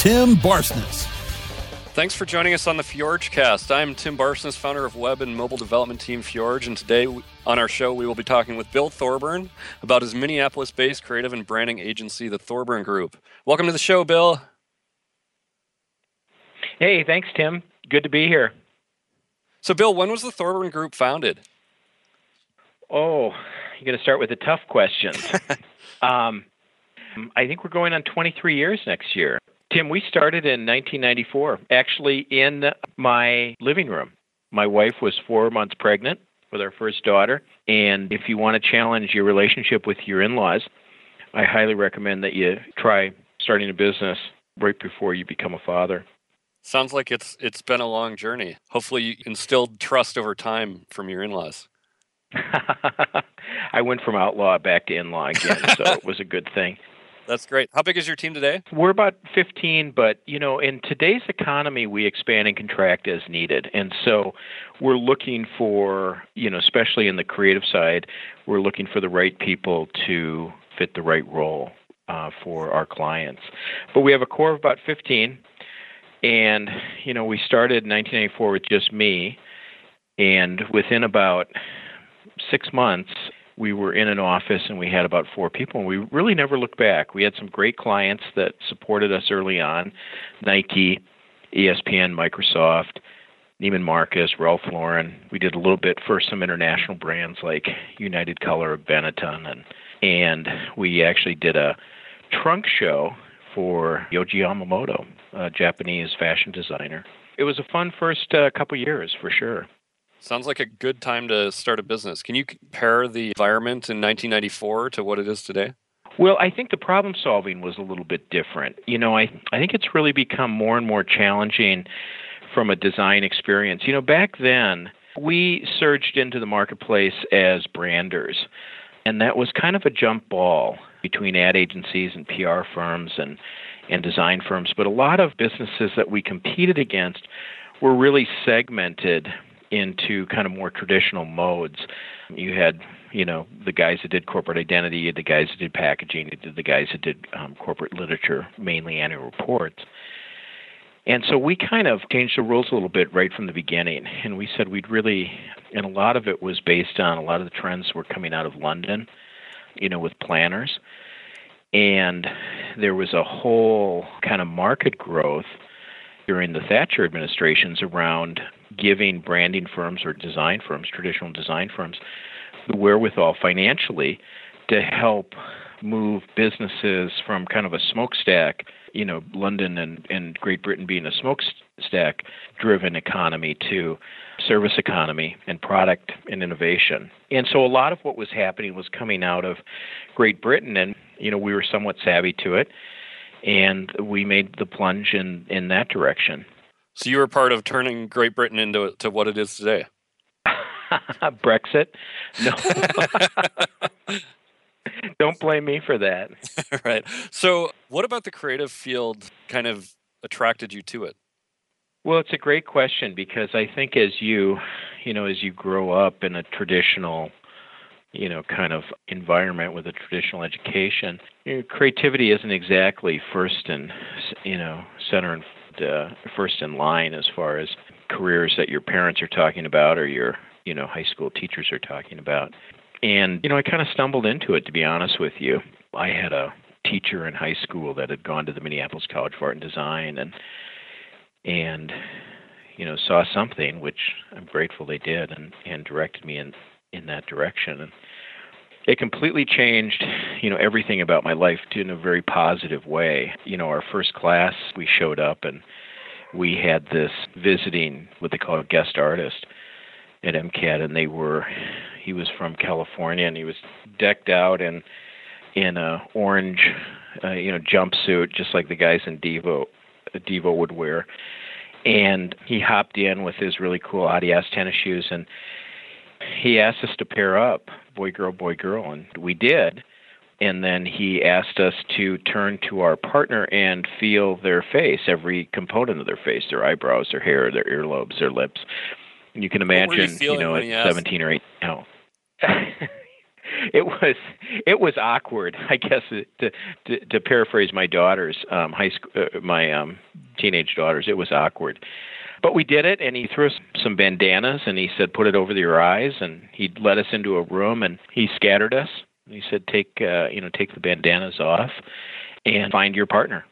Tim Barsness. Thanks for joining us on the FjorgeCast. I'm Tim Barsness, founder of web and mobile development team Fjorge, and today on our show we will be talking with Bill Thorburn about his Minneapolis-based creative and branding agency, the Thorburn Group. Welcome to the show, Bill. Hey, thanks, Tim. Good to be here. So, Bill, when was the Thorburn Group founded? Oh, you're going to start with the tough questions. um, I think we're going on 23 years next year. Tim, we started in 1994, actually in my living room. My wife was four months pregnant with our first daughter. And if you want to challenge your relationship with your in laws, I highly recommend that you try starting a business right before you become a father. Sounds like it's it's been a long journey. Hopefully you instilled trust over time from your in-laws. I went from outlaw back to in-law again, so it was a good thing. That's great. How big is your team today? We're about 15, but you know, in today's economy, we expand and contract as needed. And so we're looking for, you know, especially in the creative side, we're looking for the right people to fit the right role uh, for our clients. But we have a core of about 15, and you know, we started in 1984 with just me, and within about six months, we were in an office and we had about four people and we really never looked back. We had some great clients that supported us early on Nike, ESPN, Microsoft, Neiman Marcus, Ralph Lauren. We did a little bit for some international brands like United Color of Benetton and and we actually did a trunk show for Yohji Yamamoto, a Japanese fashion designer. It was a fun first uh, couple years for sure. Sounds like a good time to start a business. Can you compare the environment in 1994 to what it is today? Well, I think the problem solving was a little bit different. You know, I I think it's really become more and more challenging from a design experience. You know, back then we surged into the marketplace as branders, and that was kind of a jump ball between ad agencies and PR firms and and design firms. But a lot of businesses that we competed against were really segmented into kind of more traditional modes. You had, you know, the guys that did corporate identity, the guys that did packaging, the guys that did um, corporate literature, mainly annual reports. And so we kind of changed the rules a little bit right from the beginning. And we said we'd really, and a lot of it was based on a lot of the trends were coming out of London, you know, with planners. And there was a whole kind of market growth during the Thatcher administrations around giving branding firms or design firms, traditional design firms, the wherewithal financially to help move businesses from kind of a smokestack, you know, London and, and Great Britain being a smokestack driven economy to service economy and product and innovation. And so a lot of what was happening was coming out of Great Britain and you know, we were somewhat savvy to it and we made the plunge in in that direction. So you were part of turning Great Britain into to what it is today. Brexit? No. Don't blame me for that. right. So, what about the creative field kind of attracted you to it? Well, it's a great question because I think as you, you know, as you grow up in a traditional, you know, kind of environment with a traditional education, you know, creativity isn't exactly first and, you know, center and uh, first in line as far as careers that your parents are talking about or your you know high school teachers are talking about. And you know, I kind of stumbled into it to be honest with you. I had a teacher in high school that had gone to the Minneapolis College of Art and Design and and you know saw something which I'm grateful they did and and directed me in in that direction and it completely changed, you know, everything about my life in a very positive way. You know, our first class, we showed up and we had this visiting what they call a guest artist at MCAD, and they were he was from California and he was decked out in in a orange uh, you know, jumpsuit, just like the guys in Devo, Devo would wear. And he hopped in with his really cool Adidas tennis shoes, and he asked us to pair up, boy, girl, boy, girl, and we did. And then he asked us to turn to our partner and feel their face, every component of their face, their eyebrows, their hair, their earlobes, their lips. You can imagine, you, you, know, at 17 or 18. No. it was it was awkward, I guess, to to, to paraphrase my daughter's um, high school, uh, my um, teenage daughters. It was awkward, but we did it, and he threw us some bandanas, and he said, "Put it over your eyes," and he led us into a room, and he scattered us. He said, "Take uh, you know, take the bandanas off, and find your partner."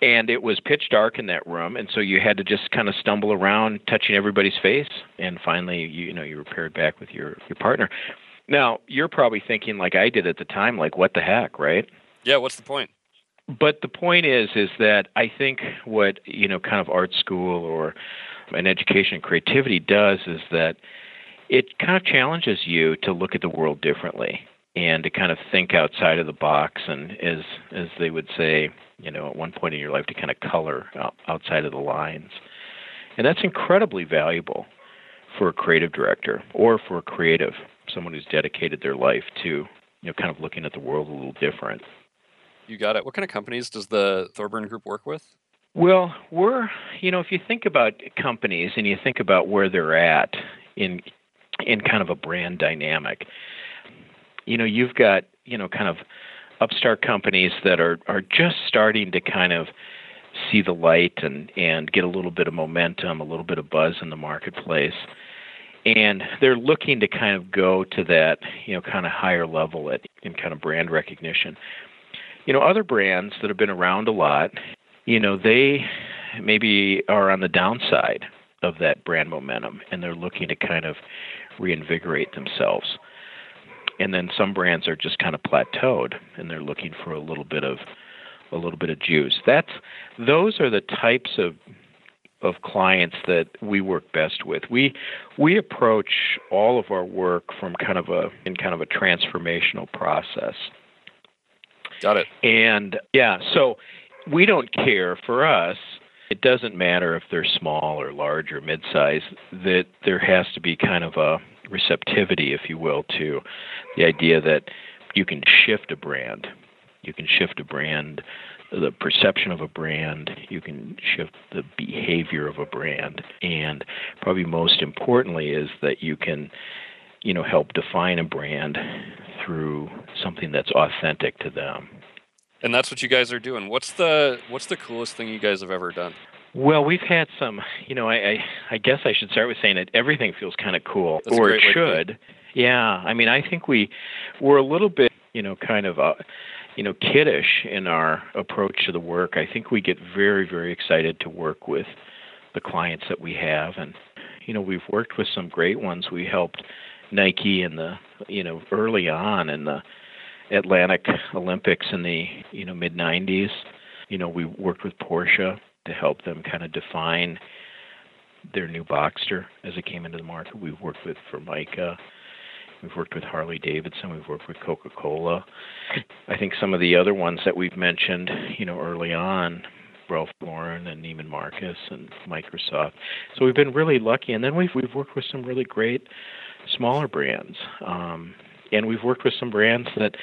and it was pitch dark in that room and so you had to just kind of stumble around touching everybody's face and finally you, you know you were paired back with your your partner now, you're probably thinking like I did at the time, like what the heck, right? Yeah, what's the point? But the point is is that I think what, you know, kind of art school or an education in creativity does is that it kind of challenges you to look at the world differently and to kind of think outside of the box and as as they would say, you know, at one point in your life to kind of color outside of the lines. And that's incredibly valuable for a creative director or for a creative someone who's dedicated their life to you know kind of looking at the world a little different. You got it. What kind of companies does the Thorburn Group work with? Well, we're you know if you think about companies and you think about where they're at in in kind of a brand dynamic, you know you've got you know kind of upstart companies that are are just starting to kind of see the light and and get a little bit of momentum, a little bit of buzz in the marketplace and they're looking to kind of go to that you know kind of higher level at in kind of brand recognition you know other brands that have been around a lot you know they maybe are on the downside of that brand momentum and they're looking to kind of reinvigorate themselves and then some brands are just kind of plateaued and they're looking for a little bit of a little bit of juice that's those are the types of of clients that we work best with. We we approach all of our work from kind of a in kind of a transformational process. Got it. And yeah, so we don't care for us. It doesn't matter if they're small or large or mid-size. That there has to be kind of a receptivity, if you will, to the idea that you can shift a brand. You can shift a brand the perception of a brand, you can shift the behavior of a brand, and probably most importantly is that you can, you know, help define a brand through something that's authentic to them. And that's what you guys are doing. What's the what's the coolest thing you guys have ever done? Well, we've had some. You know, I I, I guess I should start with saying that everything feels kind of cool, that's or it should. Yeah, I mean, I think we we're a little bit, you know, kind of. Uh, you know, kiddish in our approach to the work. I think we get very, very excited to work with the clients that we have, and you know, we've worked with some great ones. We helped Nike in the, you know, early on in the Atlanta Olympics in the, you know, mid '90s. You know, we worked with Porsche to help them kind of define their new Boxster as it came into the market. We've worked with Formica We've worked with Harley Davidson. We've worked with Coca Cola. I think some of the other ones that we've mentioned, you know, early on, Ralph Lauren and Neiman Marcus and Microsoft. So we've been really lucky, and then we've we've worked with some really great smaller brands, um, and we've worked with some brands that,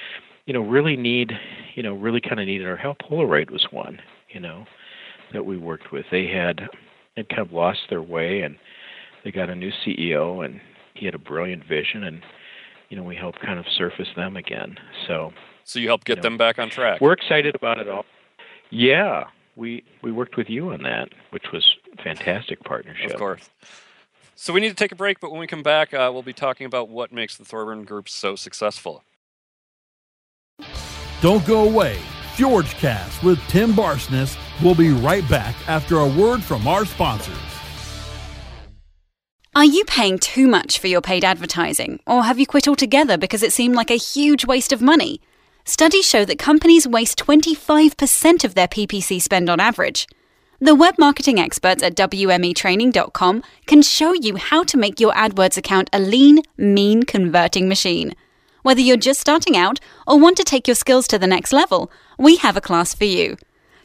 you know, really need, you know, really kind of needed our help. Polaroid was one, you know, that we worked with. They had had kind of lost their way, and they got a new CEO, and he had a brilliant vision, and you know, we helped kind of surface them again. So So you helped get you know, them back on track. We're excited about it all. Yeah. We we worked with you on that, which was fantastic partnership. Of course. So we need to take a break, but when we come back, uh, we'll be talking about what makes the Thorburn Group so successful. Don't go away. FjorgeCast with Tim Barsness will be right back after a word from our sponsors. Are you paying too much for your paid advertising, or have you quit altogether because it seemed like a huge waste of money? Studies show that companies waste 25% of their PPC spend on average. The web marketing experts at WMEtraining.com can show you how to make your AdWords account a lean, mean converting machine. Whether you're just starting out or want to take your skills to the next level, we have a class for you.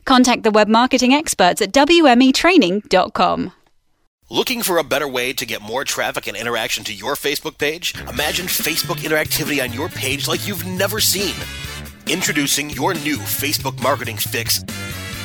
Contact the web marketing experts at WMEtraining.com. Looking for a better way to get more traffic and interaction to your Facebook page? Imagine Facebook interactivity on your page like you've never seen. Introducing your new Facebook marketing fix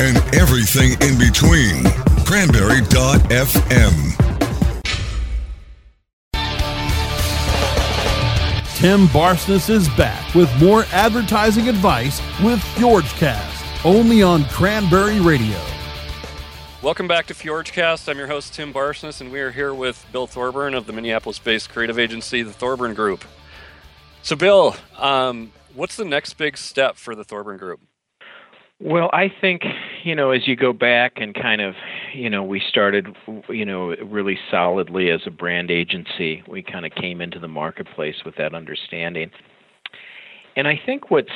and everything in between. Cranberry.fm. Tim Barsness is back with more advertising advice with FjorgeCast, only on Cranberry Radio. Welcome back to FjorgeCast. I'm your host, Tim Barsness, and we are here with Bill Thorburn of the Minneapolis based creative agency, the Thorburn Group. So, Bill, um, what's the next big step for the Thorburn Group? Well, I think, you know, as you go back and kind of, you know, we started, you know, really solidly as a brand agency. We kind of came into the marketplace with that understanding. And I think what's,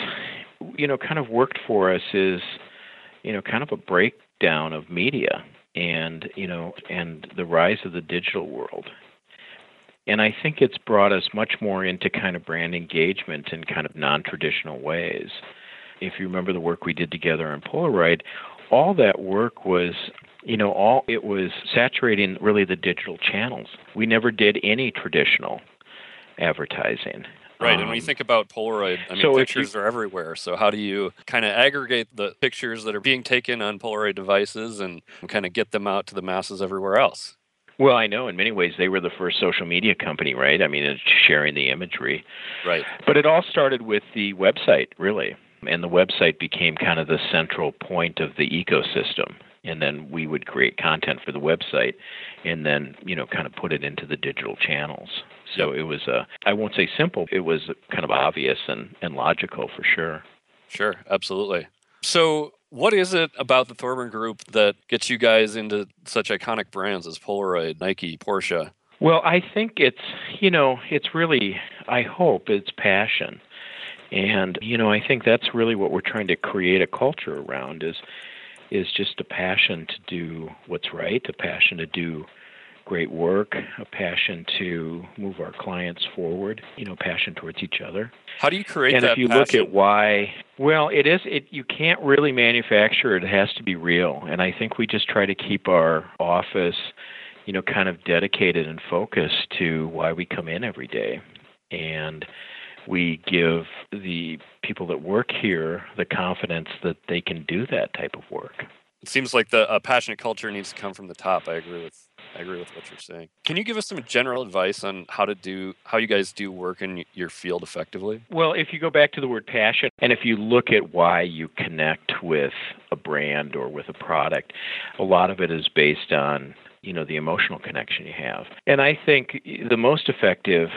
you know, kind of worked for us is, you know, kind of a breakdown of media and, you know, and the rise of the digital world. And I think it's brought us much more into kind of brand engagement in kind of non traditional ways if you remember the work we did together on Polaroid, all that work was you know all it was saturating really the digital channels we never did any traditional advertising Right, and when you um, think about Polaroid, I mean, so pictures you, are everywhere. So how do you kind of aggregate the pictures that are being taken on Polaroid devices and kind of get them out to the masses everywhere else? Well, I know in many ways they were the first social media company, right? I mean, sharing the imagery. Right. But it all started with the website, really and the website became kind of the central point of the ecosystem. And then we would create content for the website and then you know kind of put it into the digital channels. So it was a i won't say simple it was kind of obvious and, and logical for sure. Sure absolutely. So what is it about the thorburn group that gets you guys into such iconic brands as polaroid nike porsche? Well i think it's you know it's really i hope it's passion and you know, I think that's really what we're trying to create a culture around is is just a passion to do what's right, a passion to do great work, a passion to move our clients forward, you know, passion towards each other. How do you create and that? And if you passion? look at why, well, it is it you can't really manufacture it. It has to be real. And I think we just try to keep our office, you know, kind of dedicated and focused to why we come in every day. And we give the people that work here the confidence that they can do that type of work. It seems like the a passionate culture needs to come from the top. I agree with I agree with what you're saying. Can you give us some general advice on how to do how you guys do work in your field effectively? Well, if you go back to the word passion and if you look at why you connect with a brand or with a product, a lot of it is based on, you know, the emotional connection you have. And I think the most effective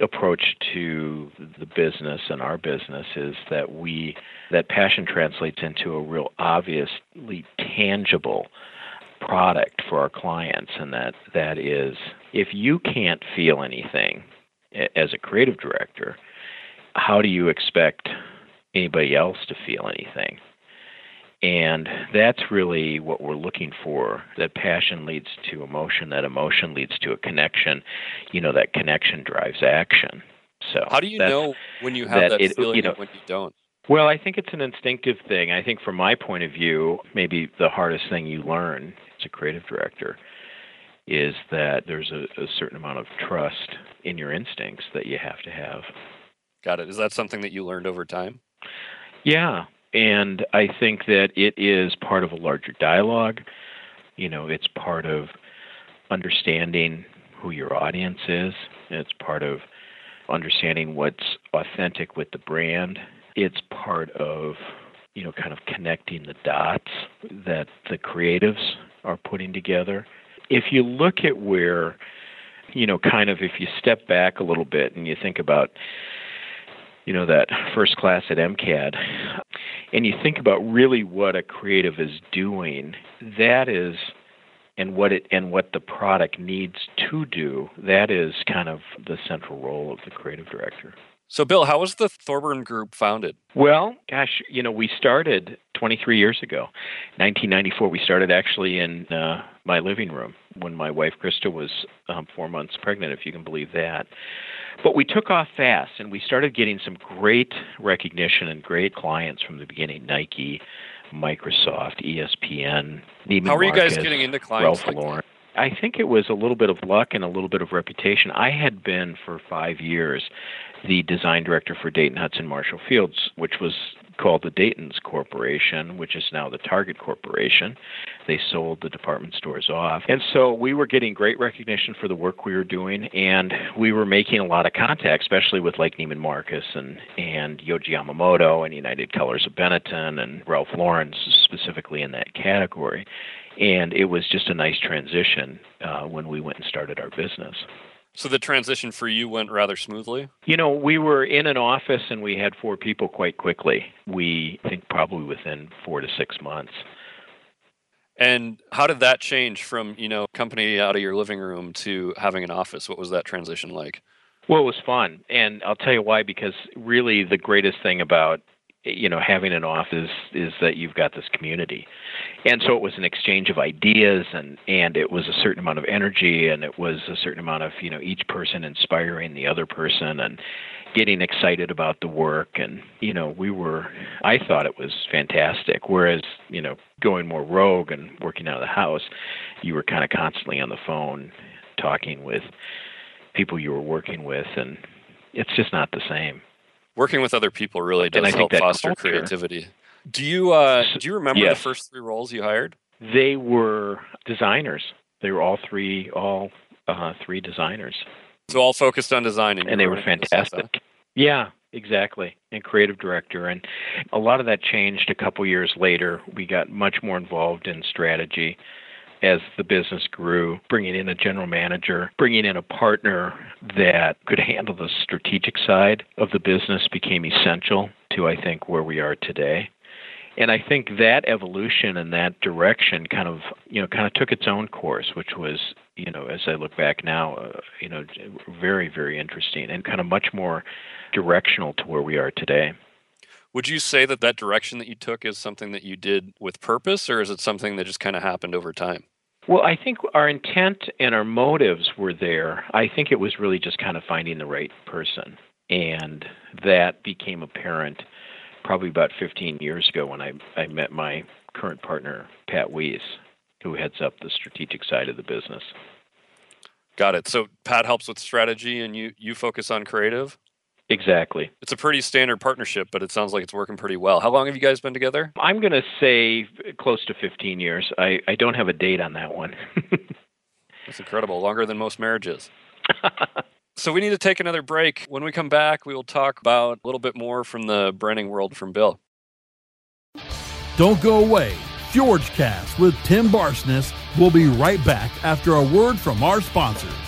approach to the business and our business is that we that passion translates into a real obviously tangible product for our clients and that that is if you can't feel anything as a creative director how do you expect anybody else to feel anything and that's really what we're looking for. That passion leads to emotion, that emotion leads to a connection. You know, that connection drives action. So how do you know when you have that, that it, feeling you know, and when you don't? Well, I think it's an instinctive thing. I think from my point of view, maybe the hardest thing you learn as a creative director is that there's a, a certain amount of trust in your instincts that you have to have. Got it. Is that something that you learned over time? Yeah, and I think that it is part of a larger dialogue. You know, it's part of understanding who your audience is. It's part of understanding what's authentic with the brand. It's part of, you know, kind of connecting the dots that the creatives are putting together. If you look at where, you know, kind of if you step back a little bit and you think about you know, that first class at MCAD, and you think about really what a creative is doing, that is and what it and what the product needs to do, that is kind of the central role of the creative director. So, Bill, how was the Thorburn Group founded? Well, gosh, you know, we started 23 years ago, 1994. We started actually in uh, my living room when my wife Krista was um, four months pregnant, if you can believe that. But we took off fast, and we started getting some great recognition and great clients from the beginning. Nike, Microsoft, ESPN, Neiman How are you guys Marcus, getting into clients? Ralph like Lauren. I think it was a little bit of luck and a little bit of reputation. I had been for five years the design director for Dayton Hudson Marshall Fields, which was called the Dayton's Corporation, which is now the Target Corporation. They sold the department stores off. And so we were getting great recognition for the work we were doing, and we were making a lot of contact, especially with like Neiman Marcus and, and Yohji Yamamoto and United Colors of Benetton and Ralph Lauren, specifically in that category. And it was just a nice transition uh, when we went and started our business. So the transition for you went rather smoothly? You know, we were in an office and we had four people quite quickly. We think probably within four to six months. And how did that change from, you know, company out of your living room to having an office? What was that transition like? Well, it was fun. And I'll tell you why because really the greatest thing about you know having an office is that you've got this community. And so it was an exchange of ideas and and it was a certain amount of energy and it was a certain amount of you know each person inspiring the other person and getting excited about the work. And you know we were i thought it was fantastic. Whereas you know going more rogue and working out of the house you were kind of constantly on the phone talking with people you were working with and it's just not the same working with other people really does help foster culture, creativity. Do you uh, do you remember yes. the first three roles you hired? They were designers. They were all three all uh, three designers. So all focused on design, and, and they were fantastic. Yeah, exactly. And creative director, and a lot of that changed a couple years later. We got much more involved in strategy as the business grew, bringing in a general manager, bringing in a partner that could handle the strategic side of the business became essential to, I think, where we are today. And I think that evolution and that direction kind of, you know, kind of took its own course, which was, you know, as I look back now, uh, you know, very, very interesting and kind of much more directional to where we are today. Would you say that that direction that you took is something that you did with purpose, or is it something that just kind of happened over time? Well, I think our intent and our motives were there. I think it was really just kind of finding the right person. And that became apparent probably about 15 years ago when I, I met my current partner, Pat Weiss, who heads up the strategic side of the business. Got it. So Pat helps with strategy and you, you focus on creative? Exactly. It's a pretty standard partnership, but it sounds like it's working pretty well. How long have you guys been together? I'm going to say close to 15 years. I, I don't have a date on that one. That's incredible. Longer than most marriages. so we need to take another break. When we come back, we will talk about a little bit more from the branding world from Bill. Don't go away. FjorgeCast with Tim Barsness will be right back after a word from our sponsors.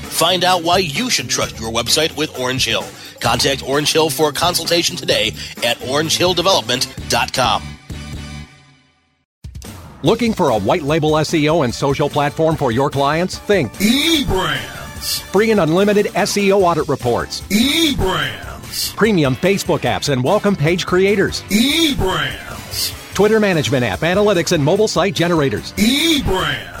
Find out why you should trust your website with Orange Hill. Contact Orange Hill for a consultation today at orangehilldevelopment.com. Looking for a white label SEO and social platform for your clients? Think eBrands. Free and unlimited SEO audit reports. eBrands. Premium Facebook apps and welcome page creators. eBrands. Twitter management app, analytics, and mobile site generators. eBrands.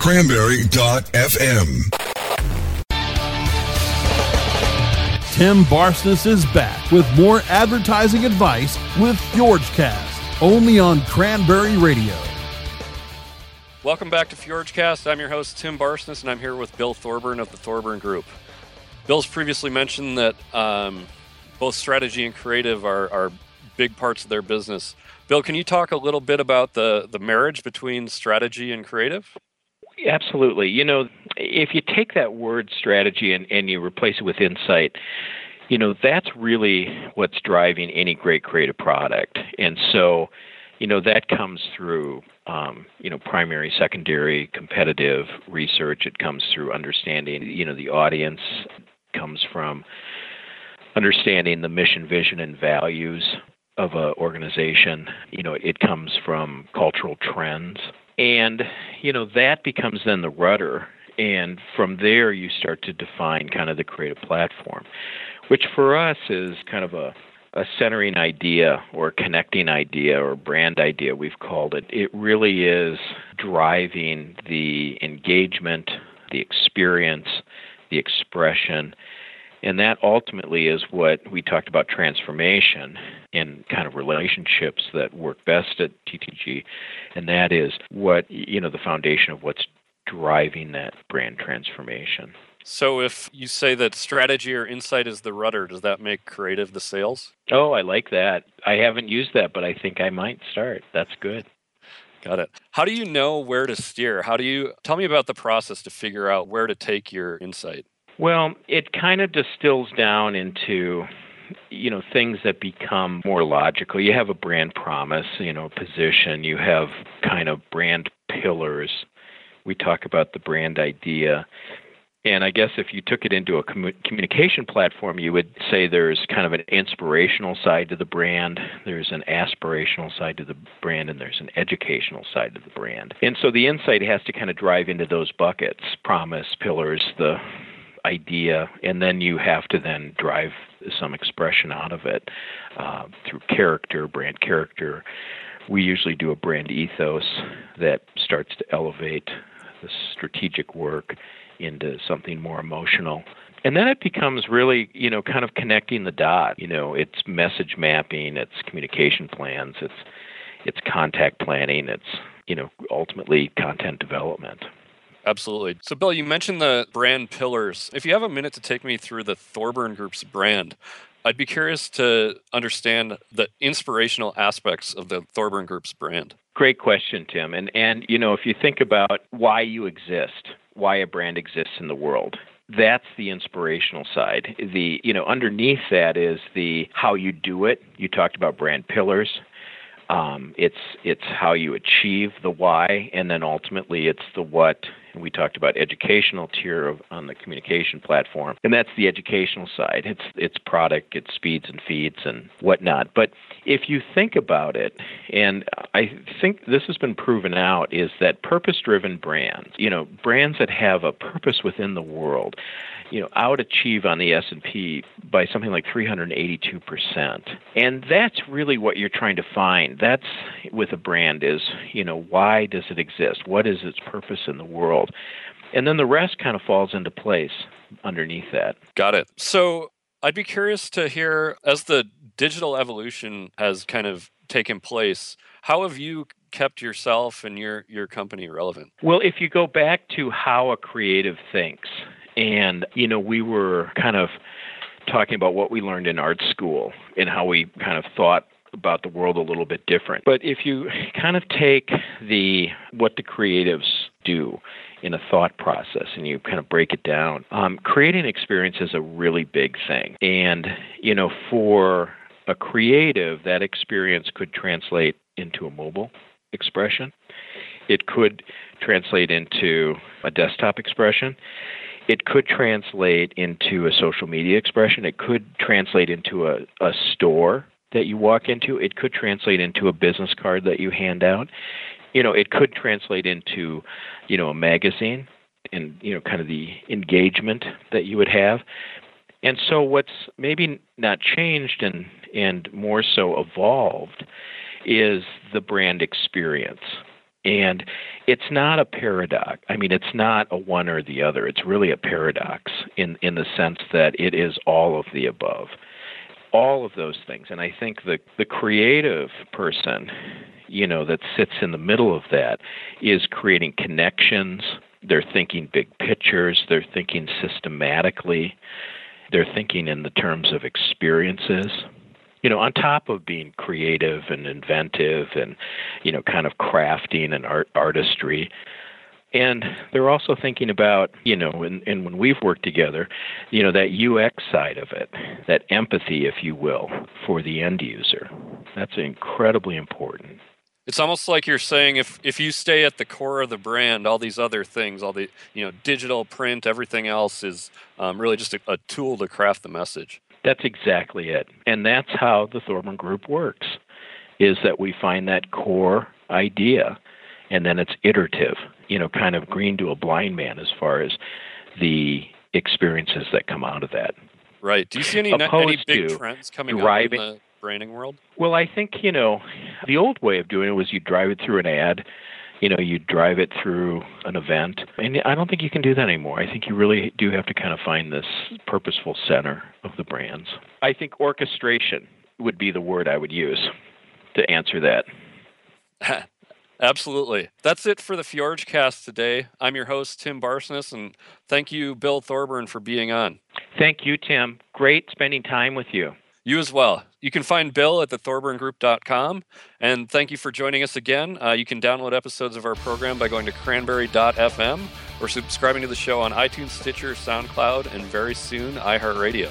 Cranberry.fm. Tim Barsness is back with more advertising advice with FjorgeCast, only on Cranberry Radio. Welcome back to FjorgeCast. I'm your host, Tim Barsness, and I'm here with Bill Thorburn of the Thorburn Group. Bill's previously mentioned that um, both strategy and creative are, are big parts of their business. Bill, can you talk a little bit about the, the marriage between strategy and creative? Absolutely. You know, if you take that word strategy and, and you replace it with insight, you know, that's really what's driving any great creative product. And so, you know, that comes through, um, you know, primary, secondary, competitive research. It comes through understanding, you know, the audience comes from understanding the mission, vision, and values of an organization. You know, it comes from cultural trends and, you know, that becomes then the rudder. And from there, you start to define kind of the creative platform, which for us is kind of a, a centering idea or connecting idea or brand idea, we've called it. It really is driving the engagement, the experience, the expression, and that ultimately is what we talked about transformation in kind of relationships that work best at TTG. And that is what, you know, the foundation of what's driving that brand transformation. So if you say that strategy or insight is the rudder, does that make creative the sails? Oh, I like that. I haven't used that, but I think I might start. That's good. Got it. How do you know where to steer? How do you tell me about the process to figure out where to take your insight? Well, it kind of distills down into you know things that become more logical. You have a brand promise, you know, position. You have kind of brand pillars. We talk about the brand idea. And I guess if you took it into a com- communication platform, you would say there's kind of an inspirational side to the brand, there's an aspirational side to the brand, and there's an educational side to the brand. And so the insight has to kind of drive into those buckets promise, pillars, the idea, and then you have to then drive some expression out of it uh, through character, brand character. We usually do a brand ethos that starts to elevate the strategic work into something more emotional. And then it becomes really, you know, kind of connecting the dot. You know, it's message mapping, it's communication plans, it's it's contact planning, it's you know, ultimately content development. Absolutely. So, Bill, you mentioned the brand pillars. If you have a minute to take me through the Thorburn Group's brand, I'd be curious to understand the inspirational aspects of the Thorburn Group's brand. Great question, Tim. And and you know, if you think about why you exist, why a brand exists in the world, that's the inspirational side. The you know, underneath that is the how you do it. You talked about brand pillars. Um, it's it's how you achieve the why, and then ultimately it's the what and we talked about educational tier of, on the communication platform, and that's the educational side. It's it's product, it's speeds and feeds and whatnot. But if you think about it, and I think this has been proven out, is that purpose-driven brands, you know, brands that have a purpose within the world, you know, out-achieve on the S&P by something like 382%. And that's really what you're trying to find. That's with a brand is, you know, why does it exist? What is its purpose in the world? And then the rest kind of falls into place underneath that. Got it. So I'd be curious to hear as the digital evolution has kind of taken place, how have you kept yourself and your your company relevant? Well, if you go back to how a creative thinks, and, you know, we were kind of talking about what we learned in art school and how we kind of thought about the world a little bit different. But if you kind of take the what the creatives do in a thought process and you kind of break it down, um, creating experience is a really big thing. And you know, for a creative, that experience could translate into a mobile expression. It could translate into a desktop expression it could translate into a social media expression. It could translate into a, a store that you walk into. It could translate into a business card that you hand out. You know, it could translate into, you know, a magazine and, you know, kind of the engagement that you would have. And so what's maybe not changed and and more so evolved is the brand experience. And it's not a paradox. I mean, it's not a one or the other. It's really a paradox in, in the sense that it is all of the above. All of those things. And I think the, the creative person, you know, that sits in the middle of that is creating connections. They're thinking big pictures. They're thinking systematically. They're thinking in the terms of experiences you know, on top of being creative and inventive and, you know, kind of crafting and art artistry. And they're also thinking about, you know, and, and when we've worked together, you know, that UX side of it, that empathy, if you will, for the end user. That's incredibly important. It's almost like you're saying if if you stay at the core of the brand, all these other things, all the you know digital, print, everything else is um, really just a, a tool to craft the message. That's exactly it. And that's how the Thorburn Group works, is that we find that core idea and then it's iterative, you know, kind of green to a blind man as far as the experiences that come out of that. Right. Do you see any, any big trends coming driving, up in the branding world? Well, I think, you know, the old way of doing it was you drive it through an ad you know you drive it through an event and i don't think you can do that anymore i think you really do have to kind of find this purposeful center of the brands i think orchestration would be the word i would use to answer that Absolutely. That's it for the Fjorge cast today. I'm your host, Tim Barsness, and thank you, Bill Thorburn, for being on. Thank you, Tim. Great spending time with you. You as well. You can find Bill at thethorburngroup.com. And thank you for joining us again. Uh, you can download episodes of our program by going to cranberry.fm or subscribing to the show on iTunes, Stitcher, SoundCloud, and very soon, iHeartRadio.